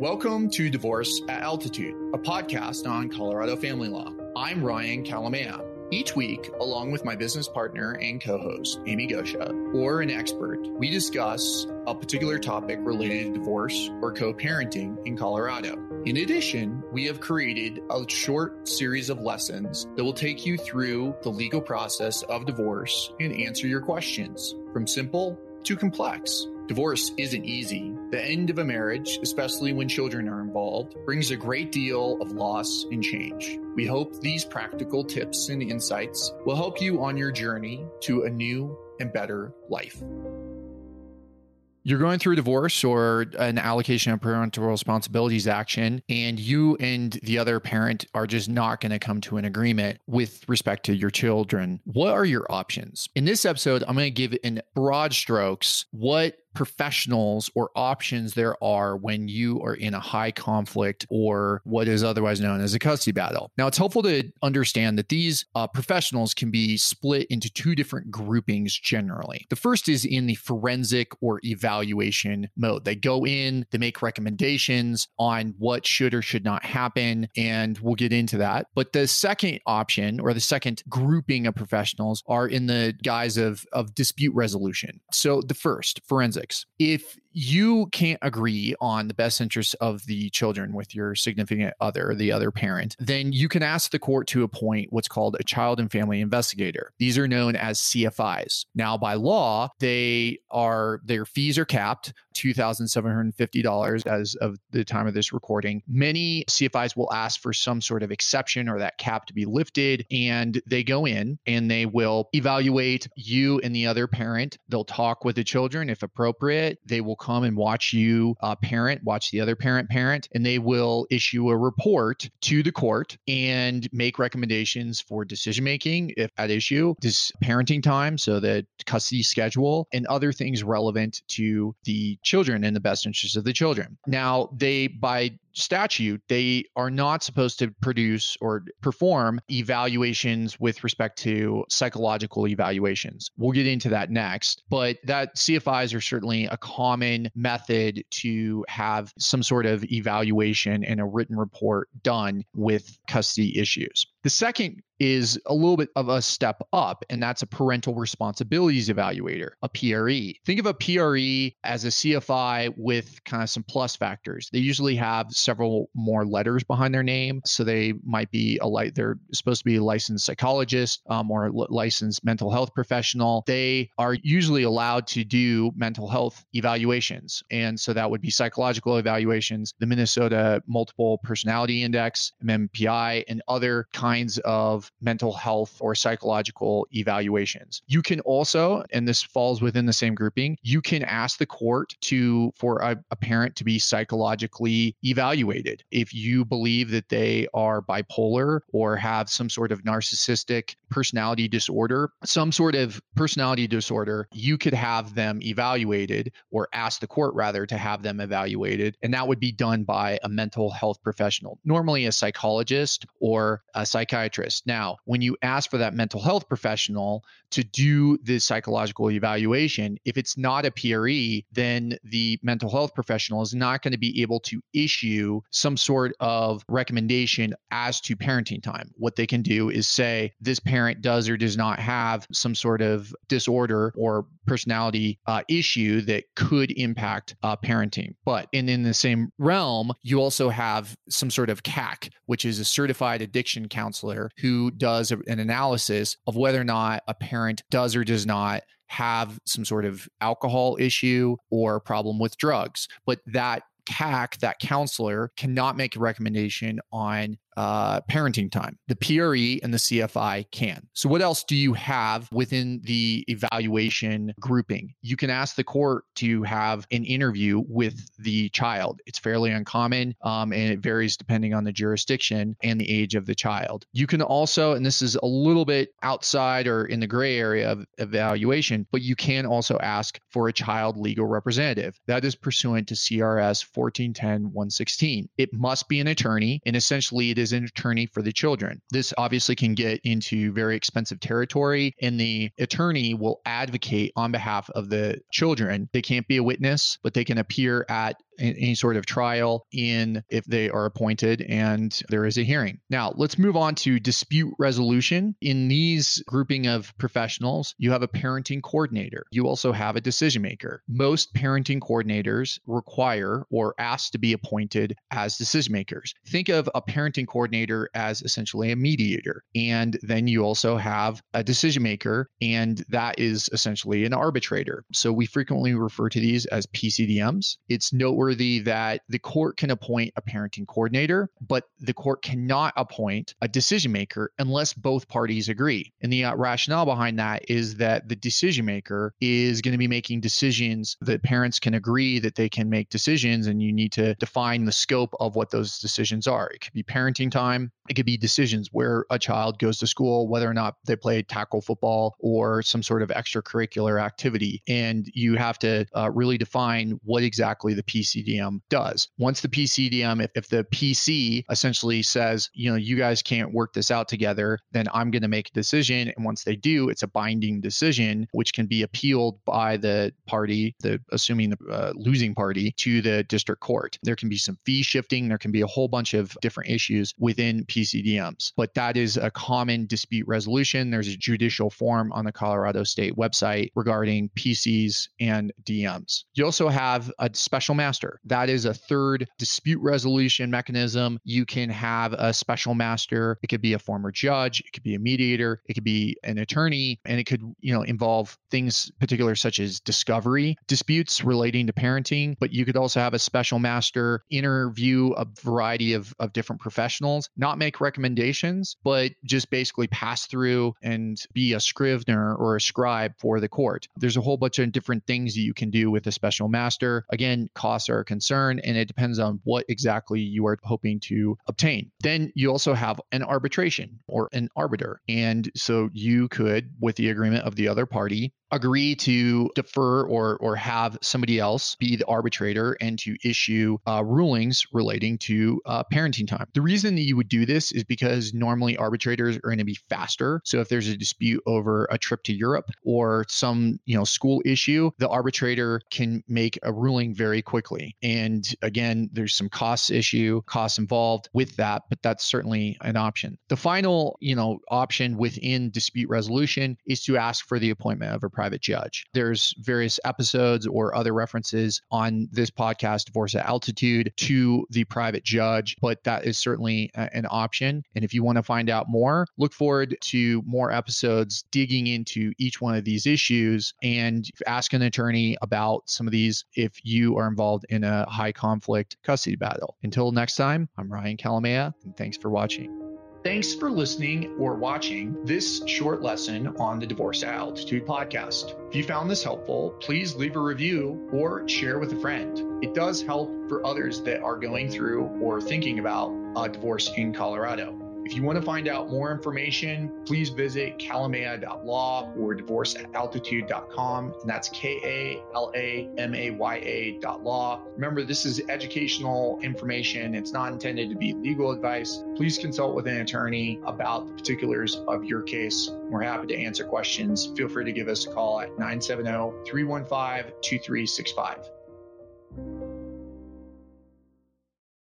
Welcome to Divorce at Altitude, a podcast on Colorado family law. I'm Ryan Kalamaya. Each week, along with my business partner and co host, Amy Goscha, or an expert, we discuss a particular topic related to divorce or co parenting in Colorado. In addition, we have created a short series of lessons that will take you through the legal process of divorce and answer your questions from simple to complex. Divorce isn't easy. The end of a marriage, especially when children are involved, brings a great deal of loss and change. We hope these practical tips and insights will help you on your journey to a new and better life you're going through a divorce or an allocation of parental responsibilities action, and you and the other parent are just not going to come to an agreement with respect to your children. What are your options? In this episode, I'm going to give in broad strokes what professionals or options there are when you are in a high conflict or what is otherwise known as a custody battle. Now, it's helpful to understand that these uh, professionals can be split into two different groupings generally. The first is in the forensic or evaluation mode. They go in, they make recommendations on what should or should not happen, and we'll get into that. But the second option or the second grouping of professionals are in the guise of, of dispute resolution. So the first, forensic if you can't agree on the best interests of the children with your significant other, the other parent, then you can ask the court to appoint what's called a child and family investigator. These are known as CFIs. Now, by law, they are their fees are capped $2,750 as of the time of this recording. Many CFIs will ask for some sort of exception or that cap to be lifted, and they go in and they will evaluate you and the other parent. They'll talk with the children if appropriate. They will come and watch you uh, parent, watch the other parent parent, and they will issue a report to the court and make recommendations for decision making if at issue, this parenting time, so the custody schedule, and other things relevant to the children in the best interest of the children. Now, they by statute, they are not supposed to produce or perform evaluations with respect to psychological evaluations. We'll get into that next, but that CFIs are certainly a common method to have some sort of evaluation and a written report done with custody issues. The second is a little bit of a step up, and that's a parental responsibilities evaluator, a PRE. Think of a PRE as a CFI with kind of some plus factors. They usually have several more letters behind their name, so they might be a light. They're supposed to be a licensed psychologist um, or a licensed mental health professional. They are usually allowed to do mental health evaluations, and so that would be psychological evaluations, the Minnesota Multiple Personality Index, MMPI, and other kinds of mental health or psychological evaluations. You can also, and this falls within the same grouping, you can ask the court to for a, a parent to be psychologically evaluated. If you believe that they are bipolar or have some sort of narcissistic personality disorder, some sort of personality disorder, you could have them evaluated or ask the court rather to have them evaluated. And that would be done by a mental health professional, normally a psychologist or a psychiatrist. Now, now, when you ask for that mental health professional to do the psychological evaluation, if it's not a PRE, then the mental health professional is not going to be able to issue some sort of recommendation as to parenting time. What they can do is say this parent does or does not have some sort of disorder or personality uh, issue that could impact uh, parenting. But in, in the same realm, you also have some sort of CAC, which is a certified addiction counselor who does an analysis of whether or not a parent does or does not have some sort of alcohol issue or problem with drugs. But that CAC, that counselor, cannot make a recommendation on uh, parenting time. The PRE and the CFI can. So, what else do you have within the evaluation grouping? You can ask the court to have an interview with the child. It's fairly uncommon um, and it varies depending on the jurisdiction and the age of the child. You can also, and this is a little bit outside or in the gray area of evaluation, but you can also ask for a child legal representative. That is pursuant to CRS 1410 116. It must be an attorney, and essentially it is an attorney for the children. This obviously can get into very expensive territory, and the attorney will advocate on behalf of the children. They can't be a witness, but they can appear at any sort of trial in if they are appointed and there is a hearing. Now, let's move on to dispute resolution. In these grouping of professionals, you have a parenting coordinator. You also have a decision maker. Most parenting coordinators require or ask to be appointed as decision makers. Think of a parenting coordinator as essentially a mediator. And then you also have a decision maker, and that is essentially an arbitrator. So we frequently refer to these as PCDMs. It's noteworthy that the court can appoint a parenting coordinator, but the court cannot appoint a decision maker unless both parties agree. And the uh, rationale behind that is that the decision maker is going to be making decisions that parents can agree that they can make decisions, and you need to define the scope of what those decisions are. It could be parenting time, it could be decisions where a child goes to school, whether or not they play tackle football or some sort of extracurricular activity. And you have to uh, really define what exactly the PCDM does. Once the PCDM, if, if the PC essentially says, you know, you guys can't work this out together, then I'm going to make a decision. And once they do, it's a binding decision, which can be appealed by the party, the assuming the uh, losing party, to the district court. There can be some fee shifting. There can be a whole bunch of different issues within PCDMs, but that is a common dispute resolution. There's a judicial form on the Colorado State website regarding PCs and DMs. You also have a special master. That is a third dispute resolution mechanism. You can have a special master. It could be a former judge, it could be a mediator, it could be an attorney, and it could, you know, involve things particular such as discovery disputes relating to parenting, but you could also have a special master interview a variety of, of different professionals, not make recommendations, but just basically pass through and be a scrivener or a scribe for the court. There's a whole bunch of different things that you can do with a special master. Again, costs are concern and it depends on what exactly you are hoping to obtain. Then you also have an arbitration or an arbiter. And so you could, with the agreement of the other party, agree to defer or or have somebody else be the arbitrator and to issue uh, rulings relating to uh, parenting time. The reason that you would do this is because normally arbitrators are going to be faster. So if there's a dispute over a trip to Europe or some you know school issue, the arbitrator can make a ruling very quickly. And again, there's some costs issue, costs involved with that, but that's certainly an option. The final you know option within dispute resolution is to ask for the appointment of a private judge. There's various episodes or other references on this podcast, Divorce at Altitude, to the private judge, but that is certainly an option. And if you want to find out more, look forward to more episodes digging into each one of these issues and ask an attorney about some of these if you are involved in a high conflict custody battle. Until next time, I'm Ryan Kalamaya, and thanks for watching. Thanks for listening or watching this short lesson on the Divorce Altitude podcast. If you found this helpful, please leave a review or share with a friend. It does help for others that are going through or thinking about a divorce in Colorado. If you want to find out more information, please visit kalamaya.law or divorceataltitude.com. And that's K A L A M A Y A dot law. Remember, this is educational information. It's not intended to be legal advice. Please consult with an attorney about the particulars of your case. We're happy to answer questions. Feel free to give us a call at 970 315 2365.